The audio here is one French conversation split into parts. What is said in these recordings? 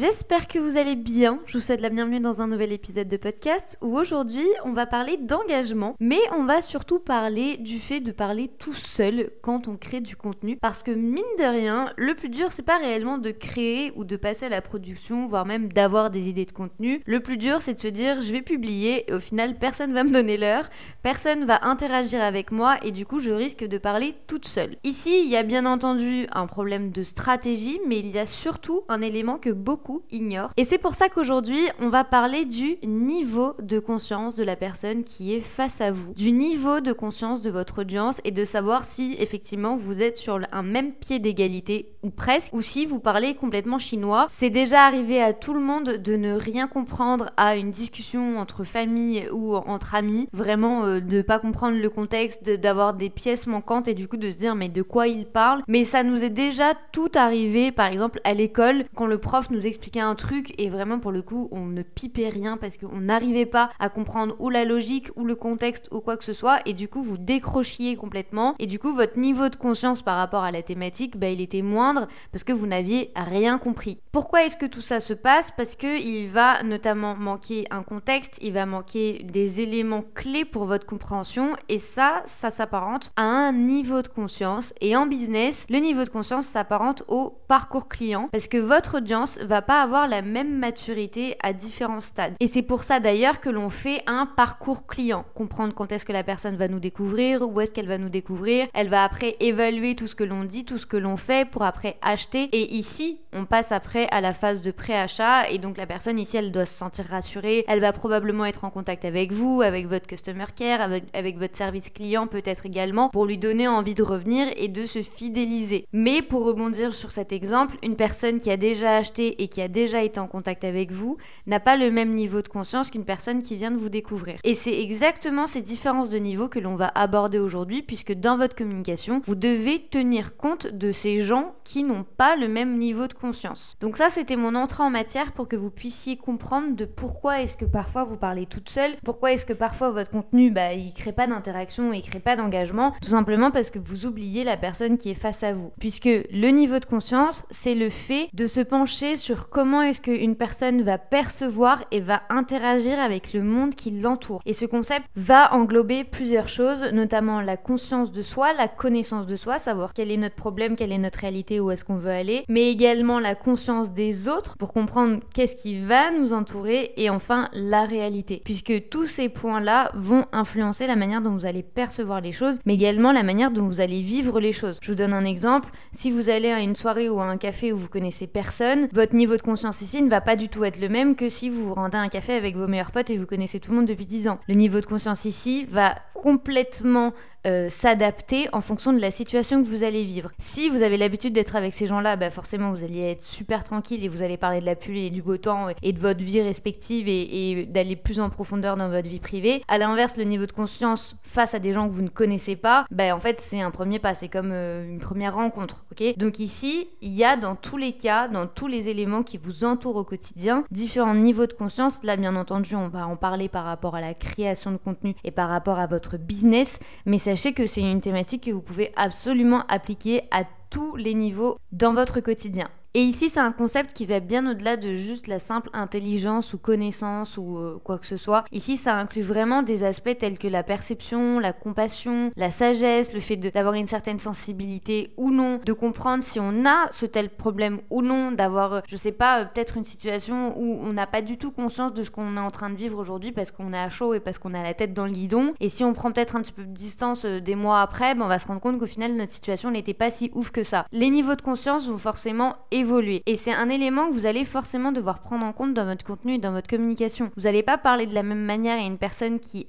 J'espère que vous allez bien. Je vous souhaite la bienvenue dans un nouvel épisode de podcast où aujourd'hui on va parler d'engagement, mais on va surtout parler du fait de parler tout seul quand on crée du contenu. Parce que mine de rien, le plus dur c'est pas réellement de créer ou de passer à la production, voire même d'avoir des idées de contenu. Le plus dur c'est de se dire je vais publier et au final personne va me donner l'heure, personne va interagir avec moi et du coup je risque de parler toute seule. Ici il y a bien entendu un problème de stratégie, mais il y a surtout un élément que beaucoup ignorent. Et c'est pour ça qu'aujourd'hui, on va parler du niveau de conscience de la personne qui est face à vous, du niveau de conscience de votre audience et de savoir si effectivement vous êtes sur un même pied d'égalité ou presque, ou si vous parlez complètement chinois. C'est déjà arrivé à tout le monde de ne rien comprendre à une discussion entre famille ou entre amis, vraiment euh, de pas comprendre le contexte, d'avoir des pièces manquantes et du coup de se dire mais de quoi il parle? Mais ça nous est déjà tout arrivé, par exemple à l'école, quand le prof nous un truc et vraiment pour le coup on ne pipait rien parce qu'on n'arrivait pas à comprendre ou la logique ou le contexte ou quoi que ce soit. Et du coup vous décrochiez complètement. Et du coup votre niveau de conscience par rapport à la thématique bah, il était moindre parce que vous n'aviez rien compris. Pourquoi est-ce que tout ça se passe? Parce que il va notamment manquer un contexte, il va manquer des éléments clés pour votre compréhension. Et ça, ça s'apparente à un niveau de conscience. Et en business, le niveau de conscience s'apparente au parcours client. Parce que votre audience va pas avoir la même maturité à différents stades. Et c'est pour ça d'ailleurs que l'on fait un parcours client. Comprendre quand est-ce que la personne va nous découvrir, où est-ce qu'elle va nous découvrir. Elle va après évaluer tout ce que l'on dit, tout ce que l'on fait pour après acheter. Et ici, on passe après à la phase de pré-achat. Et donc la personne ici, elle doit se sentir rassurée. Elle va probablement être en contact avec vous, avec votre customer care, avec, avec votre service client peut-être également, pour lui donner envie de revenir et de se fidéliser. Mais pour rebondir sur cet exemple, une personne qui a déjà acheté et qui a déjà été en contact avec vous n'a pas le même niveau de conscience qu'une personne qui vient de vous découvrir. Et c'est exactement ces différences de niveau que l'on va aborder aujourd'hui puisque dans votre communication, vous devez tenir compte de ces gens qui n'ont pas le même niveau de conscience. Donc ça, c'était mon entrée en matière pour que vous puissiez comprendre de pourquoi est-ce que parfois vous parlez toute seule, pourquoi est-ce que parfois votre contenu, bah, il crée pas d'interaction, il crée pas d'engagement, tout simplement parce que vous oubliez la personne qui est face à vous. Puisque le niveau de conscience, c'est le fait de se pencher sur comment est-ce qu'une personne va percevoir et va interagir avec le monde qui l'entoure. Et ce concept va englober plusieurs choses, notamment la conscience de soi, la connaissance de soi, savoir quel est notre problème, quelle est notre réalité, où est-ce qu'on veut aller, mais également la conscience des autres pour comprendre qu'est-ce qui va nous entourer et enfin la réalité. Puisque tous ces points-là vont influencer la manière dont vous allez percevoir les choses, mais également la manière dont vous allez vivre les choses. Je vous donne un exemple. Si vous allez à une soirée ou à un café où vous connaissez personne, votre niveau de conscience ici ne va pas du tout être le même que si vous vous rendez un café avec vos meilleurs potes et vous connaissez tout le monde depuis 10 ans. Le niveau de conscience ici va complètement euh, s'adapter en fonction de la situation que vous allez vivre. Si vous avez l'habitude d'être avec ces gens-là, bah forcément vous allez être super tranquille et vous allez parler de la pluie et du beau temps et de votre vie respective et, d'aller plus en profondeur dans votre vie privée. À l'inverse, le niveau de conscience face à des gens que vous ne connaissez pas, bah en fait c'est un premier pas, c'est comme euh, une première rencontre, Donc ici, il y a dans tous les cas, dans tous les éléments qui vous entourent au quotidien, différents niveaux de conscience. Là, bien entendu, on va en parler par rapport à la création de contenu et par rapport à votre business, mais sachez que c'est une thématique que vous pouvez absolument appliquer à tous les niveaux dans votre quotidien. Et ici, c'est un concept qui va bien au-delà de juste la simple intelligence ou connaissance ou euh, quoi que ce soit. Ici, ça inclut vraiment des aspects tels que la perception, la compassion, la sagesse, le fait d'avoir une certaine sensibilité ou non, de comprendre si on a ce tel problème ou non, d'avoir, euh, je sais pas, euh, peut-être une situation où on n'a pas du tout conscience de ce qu'on est en train de vivre aujourd'hui parce qu'on est à chaud et parce qu'on a la tête dans le guidon. Et si on prend peut-être un petit peu de distance des mois après, ben on va se rendre compte qu'au final, notre situation n'était pas si ouf que ça. Les niveaux de conscience vont forcément évoluer. Et c'est un élément que vous allez forcément devoir prendre en compte dans votre contenu et dans votre communication. Vous n'allez pas parler de la même manière à une personne qui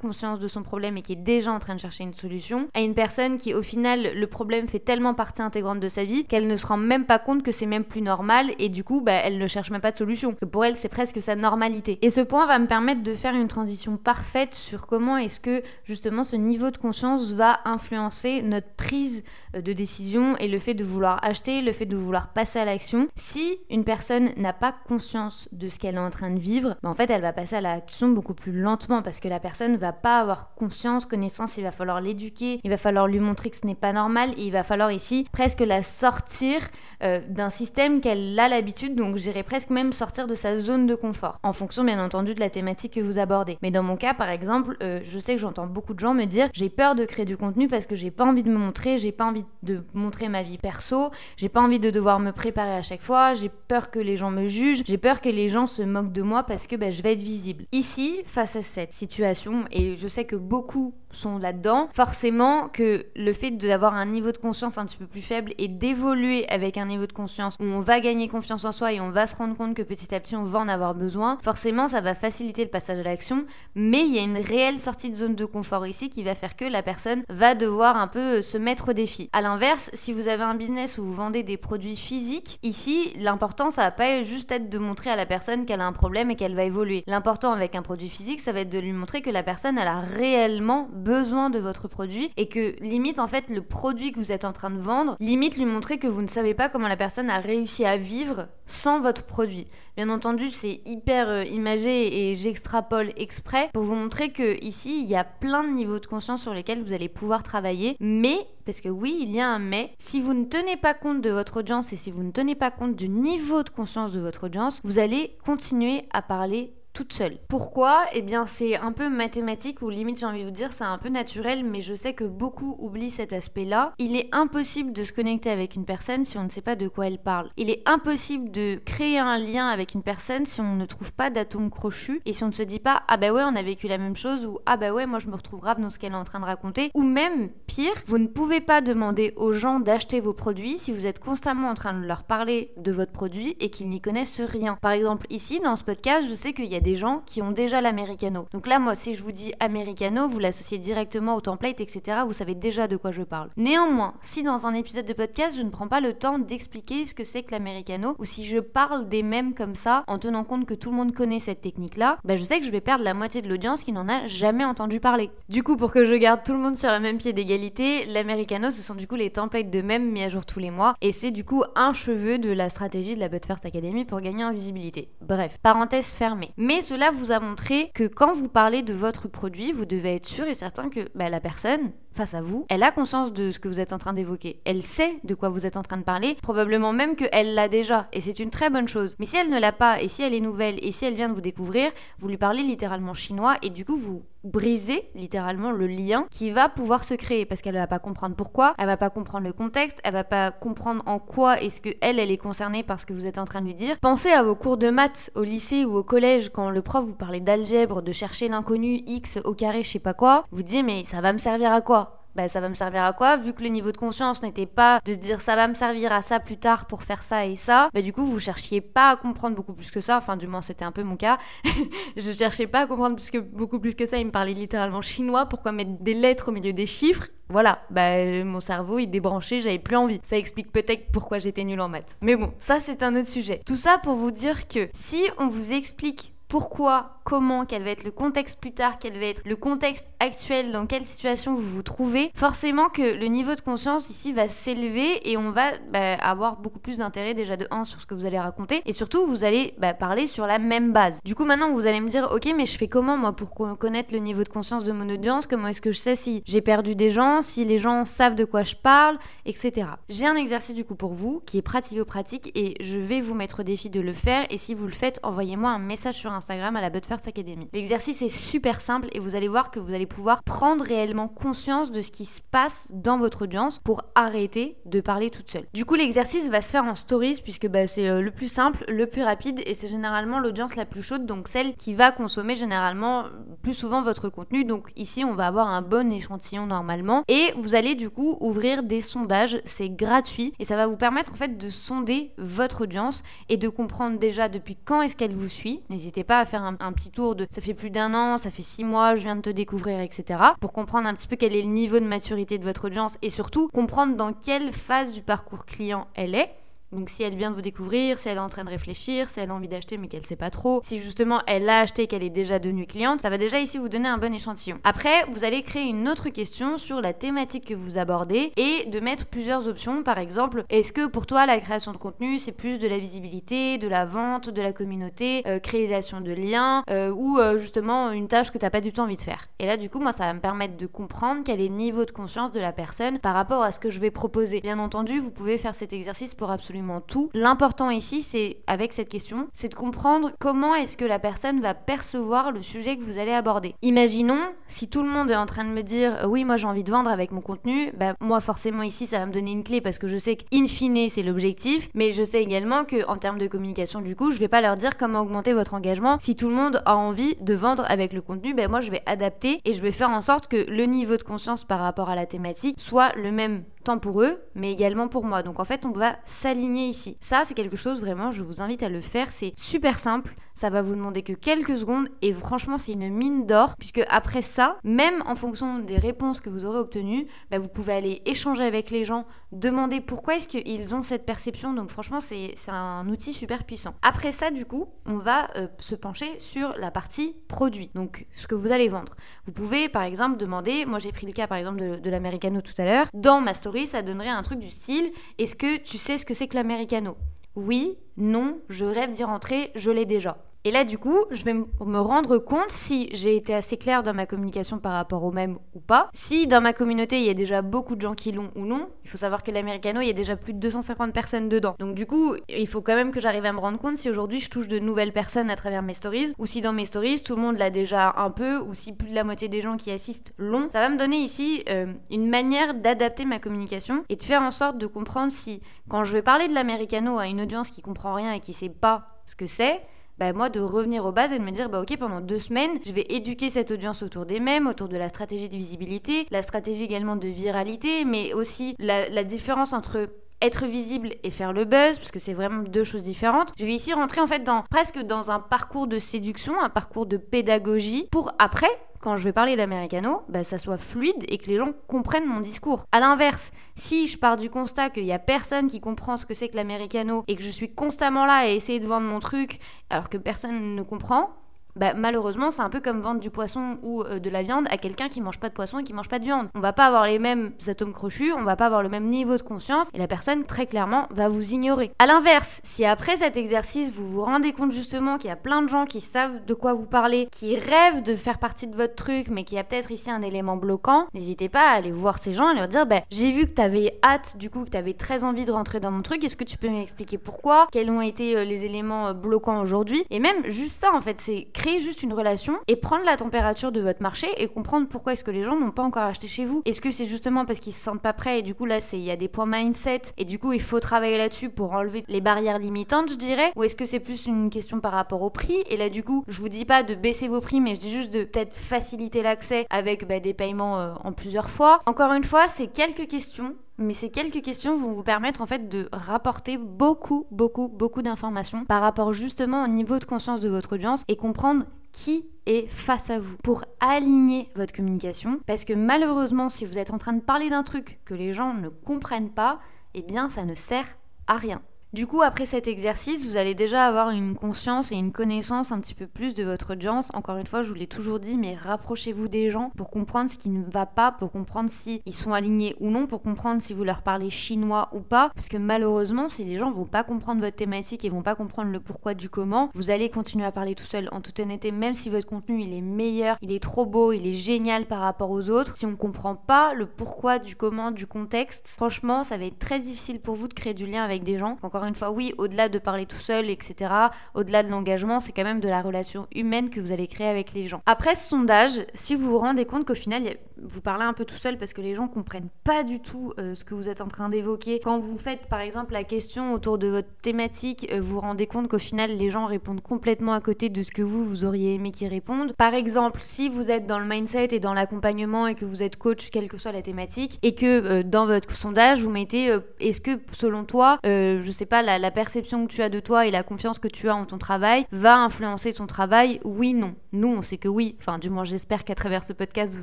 conscience de son problème et qui est déjà en train de chercher une solution, à une personne qui au final le problème fait tellement partie intégrante de sa vie qu'elle ne se rend même pas compte que c'est même plus normal et du coup bah, elle ne cherche même pas de solution. Que pour elle c'est presque sa normalité. Et ce point va me permettre de faire une transition parfaite sur comment est-ce que justement ce niveau de conscience va influencer notre prise euh, de décision et le fait de vouloir acheter, le fait de vouloir passer à l'action. Si une personne n'a pas conscience de ce qu'elle est en train de vivre, bah, en fait elle va passer à l'action beaucoup plus lentement parce que la personne va pas avoir conscience, connaissance, il va falloir l'éduquer, il va falloir lui montrer que ce n'est pas normal et il va falloir ici presque la sortir euh, d'un système qu'elle a l'habitude, donc j'irais presque même sortir de sa zone de confort, en fonction bien entendu de la thématique que vous abordez. Mais dans mon cas par exemple, euh, je sais que j'entends beaucoup de gens me dire j'ai peur de créer du contenu parce que j'ai pas envie de me montrer, j'ai pas envie de montrer ma vie perso, j'ai pas envie de devoir me préparer à chaque fois, j'ai peur que les gens me jugent, j'ai peur que les gens se moquent de moi parce que ben, je vais être visible. Ici, face à cette situation, et je sais que beaucoup sont là-dedans, forcément que le fait d'avoir un niveau de conscience un petit peu plus faible et d'évoluer avec un niveau de conscience où on va gagner confiance en soi et on va se rendre compte que petit à petit on va en avoir besoin, forcément ça va faciliter le passage à l'action, mais il y a une réelle sortie de zone de confort ici qui va faire que la personne va devoir un peu euh, se mettre au défi. À l'inverse, si vous avez un business où vous vendez des produits physiques, ici l'important ça va pas juste être de montrer à la personne qu'elle a un problème et qu'elle va évoluer. L'important avec un produit physique, ça va être de lui montrer que la personne elle a réellement besoin de votre produit et que limite en fait le produit que vous êtes en train de vendre, limite lui montrer que vous ne savez pas comment la personne a réussi à vivre sans votre produit. Bien entendu, c'est hyper euh, imagé et j'extrapole exprès pour vous montrer que ici, il y a plein de niveaux de conscience sur lesquels vous allez pouvoir travailler, mais parce que oui, il y a un mais, si vous ne tenez pas compte de votre audience et si vous ne tenez pas compte du niveau de conscience de votre audience, vous allez continuer à parler toute seule. Pourquoi? Eh bien c'est un peu mathématique ou limite j'ai envie de vous dire c'est un peu naturel mais je sais que beaucoup oublient cet aspect-là. Il est impossible de se connecter avec une personne si on ne sait pas de quoi elle parle. Il est impossible de créer un lien avec une personne si on ne trouve pas d'atome crochu et si on ne se dit pas ah bah ouais on a vécu la même chose ou ah bah ouais moi je me retrouve grave dans ce qu'elle est en train de raconter ou même pire vous ne pouvez pas demander aux gens d'acheter vos produits si vous êtes constamment en train de leur parler de votre produit et qu'ils n'y connaissent rien. Par exemple ici dans ce podcast je sais qu'il y a des des gens qui ont déjà l'americano. Donc là, moi, si je vous dis americano, vous l'associez directement au template, etc. Vous savez déjà de quoi je parle. Néanmoins, si dans un épisode de podcast, je ne prends pas le temps d'expliquer ce que c'est que l'americano, ou si je parle des mêmes comme ça, en tenant compte que tout le monde connaît cette technique-là, bah, je sais que je vais perdre la moitié de l'audience qui n'en a jamais entendu parler. Du coup, pour que je garde tout le monde sur le même pied d'égalité, l'americano, ce sont du coup les templates de même mis à jour tous les mois, et c'est du coup un cheveu de la stratégie de la But First Academy pour gagner en visibilité. Bref, parenthèse fermée. Mais cela vous a montré que quand vous parlez de votre produit, vous devez être sûr et certain que bah, la personne face à vous, elle a conscience de ce que vous êtes en train d'évoquer. Elle sait de quoi vous êtes en train de parler, probablement même qu'elle l'a déjà, et c'est une très bonne chose. Mais si elle ne l'a pas, et si elle est nouvelle, et si elle vient de vous découvrir, vous lui parlez littéralement chinois, et du coup vous brisez littéralement le lien qui va pouvoir se créer parce qu'elle va pas comprendre pourquoi, elle va pas comprendre le contexte, elle va pas comprendre en quoi est-ce que elle elle est concernée par ce que vous êtes en train de lui dire. Pensez à vos cours de maths au lycée ou au collège quand le prof vous parlait d'algèbre, de chercher l'inconnu x au carré, je sais pas quoi, vous dites mais ça va me servir à quoi? Bah, ça va me servir à quoi Vu que le niveau de conscience n'était pas de se dire ça va me servir à ça plus tard pour faire ça et ça, bah, du coup vous cherchiez pas à comprendre beaucoup plus que ça, enfin du moins c'était un peu mon cas. je cherchais pas à comprendre plus que, beaucoup plus que ça, il me parlait littéralement chinois, pourquoi mettre des lettres au milieu des chiffres voilà, bah, mon cerveau il débranchait, j'avais plus envie. Ça explique peut-être pourquoi j'étais nulle en maths. Mais bon, ça c'est un autre sujet. Tout ça pour vous dire que si on vous explique pourquoi comment, quel va être le contexte plus tard, quel va être le contexte actuel, dans quelle situation vous vous trouvez, forcément que le niveau de conscience ici va s'élever et on va bah, avoir beaucoup plus d'intérêt déjà de 1 sur ce que vous allez raconter et surtout vous allez bah, parler sur la même base. Du coup maintenant vous allez me dire ok mais je fais comment moi pour connaître le niveau de conscience de mon audience, comment est-ce que je sais si j'ai perdu des gens, si les gens savent de quoi je parle, etc. J'ai un exercice du coup pour vous qui est pratico-pratique et je vais vous mettre au défi de le faire et si vous le faites envoyez-moi un message sur Instagram à la Butfer Academy. L'exercice est super simple et vous allez voir que vous allez pouvoir prendre réellement conscience de ce qui se passe dans votre audience pour arrêter de parler toute seule. Du coup, l'exercice va se faire en stories puisque bah, c'est euh, le plus simple, le plus rapide et c'est généralement l'audience la plus chaude, donc celle qui va consommer généralement plus souvent votre contenu. Donc ici, on va avoir un bon échantillon normalement et vous allez du coup ouvrir des sondages, c'est gratuit et ça va vous permettre en fait de sonder votre audience et de comprendre déjà depuis quand est-ce qu'elle vous suit. N'hésitez pas à faire un, un petit tour de ça fait plus d'un an, ça fait six mois, je viens de te découvrir, etc. Pour comprendre un petit peu quel est le niveau de maturité de votre audience et surtout comprendre dans quelle phase du parcours client elle est donc si elle vient de vous découvrir, si elle est en train de réfléchir, si elle a envie d'acheter mais qu'elle sait pas trop, si justement elle a acheté qu'elle est déjà devenue cliente, ça va déjà ici vous donner un bon échantillon. Après, vous allez créer une autre question sur la thématique que vous abordez et de mettre plusieurs options. Par exemple, est-ce que pour toi la création de contenu c'est plus de la visibilité, de la vente, de la communauté, euh, création de liens euh, ou euh, justement une tâche que tu n'as pas du tout envie de faire? Et là du coup moi ça va me permettre de comprendre quel est le niveau de conscience de la personne par rapport à ce que je vais proposer. Bien entendu, vous pouvez faire cet exercice pour absolument tout. L'important ici, c'est avec cette question, c'est de comprendre comment est-ce que la personne va percevoir le sujet que vous allez aborder. Imaginons, si tout le monde est en train de me dire oui, moi j'ai envie de vendre avec mon contenu, bah, moi forcément ici ça va me donner une clé parce que je sais qu'in fine c'est l'objectif, mais je sais également que en termes de communication du coup, je vais pas leur dire comment augmenter votre engagement. Si tout le monde a envie de vendre avec le contenu, ben moi je vais adapter et je vais faire en sorte que le niveau de conscience par rapport à la thématique soit le même pour eux, mais également pour moi. Donc en fait, on va s'aligner ici. Ça, c'est quelque chose vraiment, je vous invite à le faire. C'est super simple. Ça va vous demander que quelques secondes et franchement, c'est une mine d'or puisque après ça, même en fonction des réponses que vous aurez obtenues, bah, vous pouvez aller échanger avec les gens, demander pourquoi est-ce qu'ils ont cette perception. Donc franchement, c'est un outil super puissant. Après ça, du coup, on va euh, se pencher sur la partie produit. Donc ce que vous allez vendre. Vous pouvez par exemple demander, moi j'ai pris le cas par exemple de, de l'americano tout à l'heure, dans ma story ça donnerait un truc du style Est-ce que tu sais ce que c'est que l'americano? Oui, non, je rêve d'y rentrer, je l'ai déjà. Et là, du coup, je vais me rendre compte si j'ai été assez claire dans ma communication par rapport au même ou pas. Si dans ma communauté, il y a déjà beaucoup de gens qui l'ont ou non. Il faut savoir que l'americano, il y a déjà plus de 250 personnes dedans. Donc du coup, il faut quand même que j'arrive à me rendre compte si aujourd'hui je touche de nouvelles personnes à travers mes stories ou si dans mes stories, tout le monde l'a déjà un peu ou si plus de la moitié des gens qui assistent l'ont. Ça va me donner ici euh, une manière d'adapter ma communication et de faire en sorte de comprendre si quand je vais parler de l'americano à une audience qui comprend rien et qui sait pas ce que c'est, bah, moi de revenir aux bases et de me dire bah ok pendant deux semaines je vais éduquer cette audience autour des mêmes, autour de la stratégie de visibilité, la stratégie également de viralité, mais aussi la, la différence entre être visible et faire le buzz, parce que c'est vraiment deux choses différentes. Je vais ici rentrer en fait dans presque dans un parcours de séduction, un parcours de pédagogie, pour après quand je vais parler d'Americano, bah, ça soit fluide et que les gens comprennent mon discours. A l'inverse, si je pars du constat qu'il y a personne qui comprend ce que c'est que l'Americano et que je suis constamment là à essayer de vendre mon truc alors que personne ne comprend, bah, malheureusement, c'est un peu comme vendre du poisson ou euh, de la viande à quelqu'un qui mange pas de poisson et qui mange pas de viande. On va pas avoir les mêmes atomes crochus, on va pas avoir le même niveau de conscience et la personne très clairement va vous ignorer. À l'inverse, si après cet exercice vous vous rendez compte justement qu'il y a plein de gens qui savent de quoi vous parlez, qui rêvent de faire partie de votre truc, mais qu'il y a peut-être ici un élément bloquant, n'hésitez pas à aller voir ces gens et leur dire bah, j'ai vu que tu avais hâte, du coup que tu avais très envie de rentrer dans mon truc, est-ce que tu peux m'expliquer pourquoi? Quels ont été euh, les éléments euh, bloquants aujourd'hui? Et même juste ça en fait, c'est créer juste une relation et prendre la température de votre marché et comprendre pourquoi est-ce que les gens n'ont pas encore acheté chez vous. Est-ce que c'est justement parce qu'ils se sentent pas prêts et du coup là c'est il y a des points mindset et du coup il faut travailler là-dessus pour enlever les barrières limitantes, je dirais, ou est-ce que c'est plus une question par rapport au prix? Et là du coup je vous dis pas de baisser vos prix mais je dis juste de peut-être faciliter l'accès avec bah, des paiements euh, en plusieurs fois. Encore une fois, c'est quelques questions mais ces quelques questions vont vous permettre en fait de rapporter beaucoup, beaucoup, beaucoup d'informations par rapport justement au niveau de conscience de votre audience et comprendre qui est face à vous pour aligner votre communication. Parce que malheureusement, si vous êtes en train de parler d'un truc que les gens ne comprennent pas, eh bien ça ne sert à rien. Du coup, après cet exercice, vous allez déjà avoir une conscience et une connaissance un petit peu plus de votre audience. Encore une fois, je vous l'ai toujours dit, mais rapprochez-vous des gens pour comprendre ce qui ne va pas, pour comprendre si ils sont alignés ou non, pour comprendre si vous leur parlez chinois ou pas. Parce que malheureusement, si les gens vont pas comprendre votre thématique et vont pas comprendre le pourquoi du comment, vous allez continuer à parler tout seul. En toute honnêteté, même si votre contenu il est meilleur, il est trop beau, il est génial par rapport aux autres, si on comprend pas le pourquoi du comment, du contexte, franchement, ça va être très difficile pour vous de créer du lien avec des gens. Une fois, oui, au-delà de parler tout seul, etc., au-delà de l'engagement, c'est quand même de la relation humaine que vous allez créer avec les gens. Après ce sondage, si vous vous rendez compte qu'au final, vous parlez un peu tout seul parce que les gens comprennent pas du tout euh, ce que vous êtes en train d'évoquer, quand vous faites par exemple la question autour de votre thématique, euh, vous vous rendez compte qu'au final, les gens répondent complètement à côté de ce que vous, vous auriez aimé qu'ils répondent. Par exemple, si vous êtes dans le mindset et dans l'accompagnement et que vous êtes coach, quelle que soit la thématique, et que euh, dans votre sondage, vous mettez est-ce que selon toi, je sais pas, la, la perception que tu as de toi et la confiance que tu as en ton travail va influencer ton travail Oui, non. Nous, on sait que oui. Enfin, du moins, j'espère qu'à travers ce podcast, vous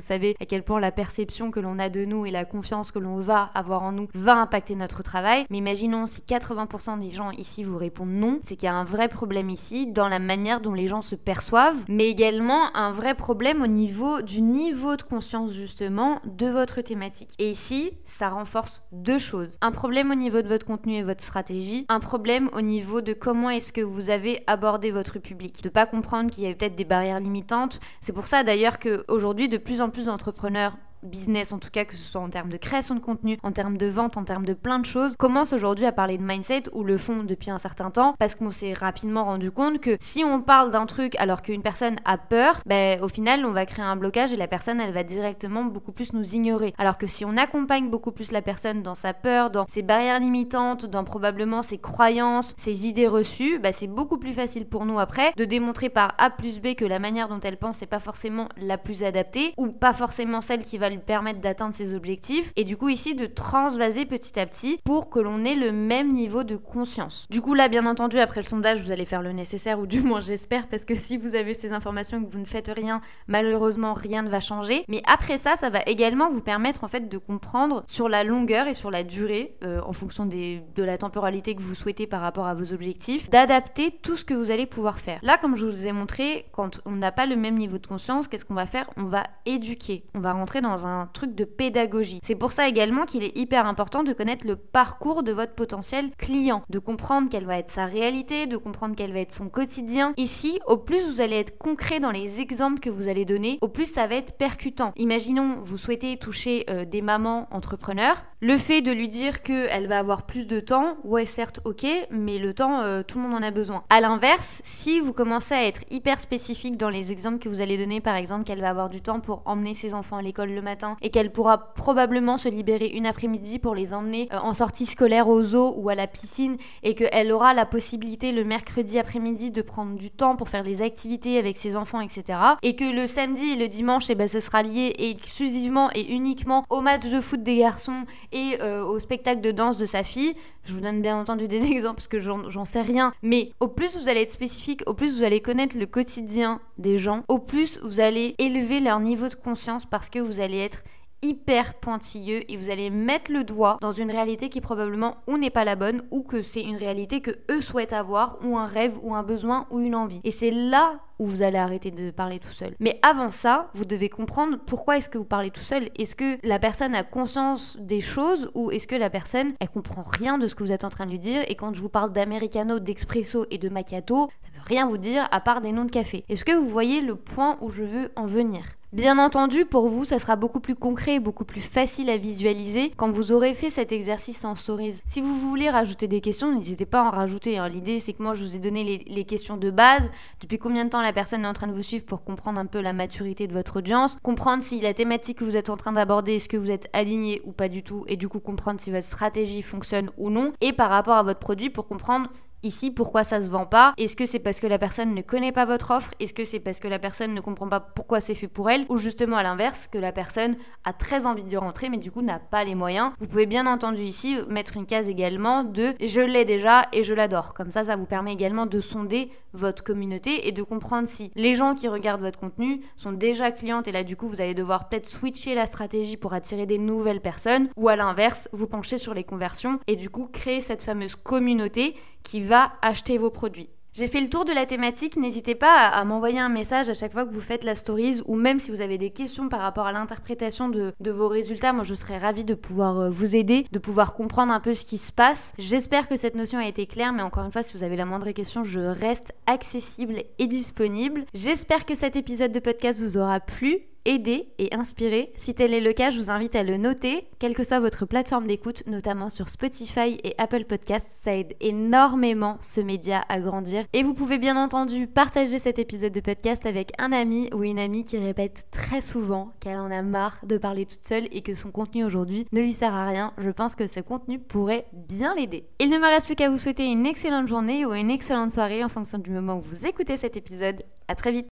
savez à quel point la perception que l'on a de nous et la confiance que l'on va avoir en nous va impacter notre travail. Mais imaginons si 80% des gens ici vous répondent non, c'est qu'il y a un vrai problème ici dans la manière dont les gens se perçoivent, mais également un vrai problème au niveau du niveau de conscience justement de votre thématique. Et ici, ça renforce deux choses. Un problème au niveau de votre contenu et votre stratégie, un problème au niveau de comment est-ce que vous avez abordé votre public. De pas comprendre qu'il y a peut-être des barrières limitantes. C'est pour ça d'ailleurs qu'aujourd'hui, de plus en plus d'entrepreneurs business en tout cas, que ce soit en termes de création de contenu, en termes de vente, en termes de plein de choses, commence aujourd'hui à parler de mindset ou le font depuis un certain temps parce qu'on s'est rapidement rendu compte que si on parle d'un truc alors qu'une personne a peur, ben, au final on va créer un blocage et la personne elle va directement beaucoup plus nous ignorer. Alors que si on accompagne beaucoup plus la personne dans sa peur, dans ses barrières limitantes, dans probablement ses croyances, ses idées reçues, ben, c'est beaucoup plus facile pour nous après de démontrer par A plus B que la manière dont elle pense n'est pas forcément la plus adaptée ou pas forcément celle qui va lui permettre d'atteindre ses objectifs et du coup ici de transvaser petit à petit pour que l'on ait le même niveau de conscience. Du coup là bien entendu après le sondage vous allez faire le nécessaire ou du moins j'espère parce que si vous avez ces informations et que vous ne faites rien malheureusement rien ne va changer mais après ça ça va également vous permettre en fait de comprendre sur la longueur et sur la durée euh, en fonction des, de la temporalité que vous souhaitez par rapport à vos objectifs d'adapter tout ce que vous allez pouvoir faire. Là comme je vous ai montré quand on n'a pas le même niveau de conscience qu'est-ce qu'on va faire? On va éduquer. On va rentrer dans un truc de pédagogie. C'est pour ça également qu'il est hyper important de connaître le parcours de votre potentiel client, de comprendre quelle va être sa réalité, de comprendre quel va être son quotidien. Ici, au plus vous allez être concret dans les exemples que vous allez donner, au plus ça va être percutant. Imaginons, vous souhaitez toucher euh, des mamans entrepreneurs. Le fait de lui dire qu'elle va avoir plus de temps, ouais certes ok, mais le temps, euh, tout le monde en a besoin. À l'inverse, si vous commencez à être hyper spécifique dans les exemples que vous allez donner, par exemple qu'elle va avoir du temps pour emmener ses enfants à l'école le matin, et qu'elle pourra probablement se libérer une après-midi pour les emmener euh, en sortie scolaire au zoo ou à la piscine et qu'elle aura la possibilité le mercredi après-midi de prendre du temps pour faire des activités avec ses enfants, etc. Et que le samedi et le dimanche, eh ben, ce sera lié exclusivement et uniquement au match de foot des garçons et euh, au spectacle de danse de sa fille. Je vous donne bien entendu des exemples parce que j'en sais rien. Mais au plus vous allez être spécifique, au plus vous allez connaître le quotidien des gens, au plus vous allez élever leur niveau de conscience parce que vous allez être hyper pointilleux et vous allez mettre le doigt dans une réalité qui probablement ou n'est pas la bonne ou que c'est une réalité que eux souhaitent avoir ou un rêve ou un besoin ou une envie. Et c'est là où vous allez arrêter de parler tout seul. Mais avant ça, vous devez comprendre pourquoi est-ce que vous parlez tout seul. Est-ce que la personne a conscience des choses ou est-ce que la personne elle comprend rien de ce que vous êtes en train de lui dire et quand je vous parle d'americano, d'expresso et de macchiato, ça veut rien vous dire à part des noms de café. Est-ce que vous voyez le point où je veux en venir? Bien entendu, pour vous, ça sera beaucoup plus concret et beaucoup plus facile à visualiser quand vous aurez fait cet exercice en stories. Si vous voulez rajouter des questions, n'hésitez pas à en rajouter. Hein. L'idée, c'est que moi, je vous ai donné les, les, questions de base. Depuis combien de temps la personne est en train de vous suivre pour comprendre un peu la maturité de votre audience, comprendre si la thématique que vous êtes en train d'aborder, est-ce que vous êtes aligné ou pas du tout, et du coup comprendre si votre stratégie fonctionne ou non, et par rapport à votre produit pour comprendre Ici, pourquoi ça se vend pas? Est-ce que c'est parce que la personne ne connaît pas votre offre? Est-ce que c'est parce que la personne ne comprend pas pourquoi c'est fait pour elle? Ou justement à l'inverse, que la personne a très envie de rentrer mais du coup n'a pas les moyens? Vous pouvez bien entendu ici mettre une case également de je l'ai déjà et je l'adore. Comme ça, ça vous permet également de sonder votre communauté et de comprendre si les gens qui regardent votre contenu sont déjà clientes et là du coup vous allez devoir peut-être switcher la stratégie pour attirer des nouvelles personnes. Ou à l'inverse, vous penchez sur les conversions et du coup créer cette fameuse communauté qui va acheter vos produits. J'ai fait le tour de la thématique, n'hésitez pas à, m'envoyer un message à chaque fois que vous faites la stories ou même si vous avez des questions par rapport à l'interprétation de, vos résultats, moi je serais ravie de pouvoir euh, vous aider, de pouvoir comprendre un peu ce qui se passe. J'espère que cette notion a été claire, mais encore une fois, si vous avez la moindre question, je reste accessible et disponible. J'espère que cet épisode de podcast vous aura plu aider et inspirer. Si tel est le cas, je vous invite à le noter, quelle que soit votre plateforme d'écoute, notamment sur Spotify et Apple Podcasts. Ça aide énormément ce média à grandir. Et vous pouvez bien entendu partager cet épisode de podcast avec un ami ou une amie qui répète très souvent qu'elle en a marre de parler toute seule et que son contenu aujourd'hui ne lui sert à rien. Je pense que ce contenu pourrait bien l'aider. Il ne me reste plus qu'à vous souhaiter une excellente journée ou une excellente soirée en fonction du moment où vous écoutez cet épisode. À très vite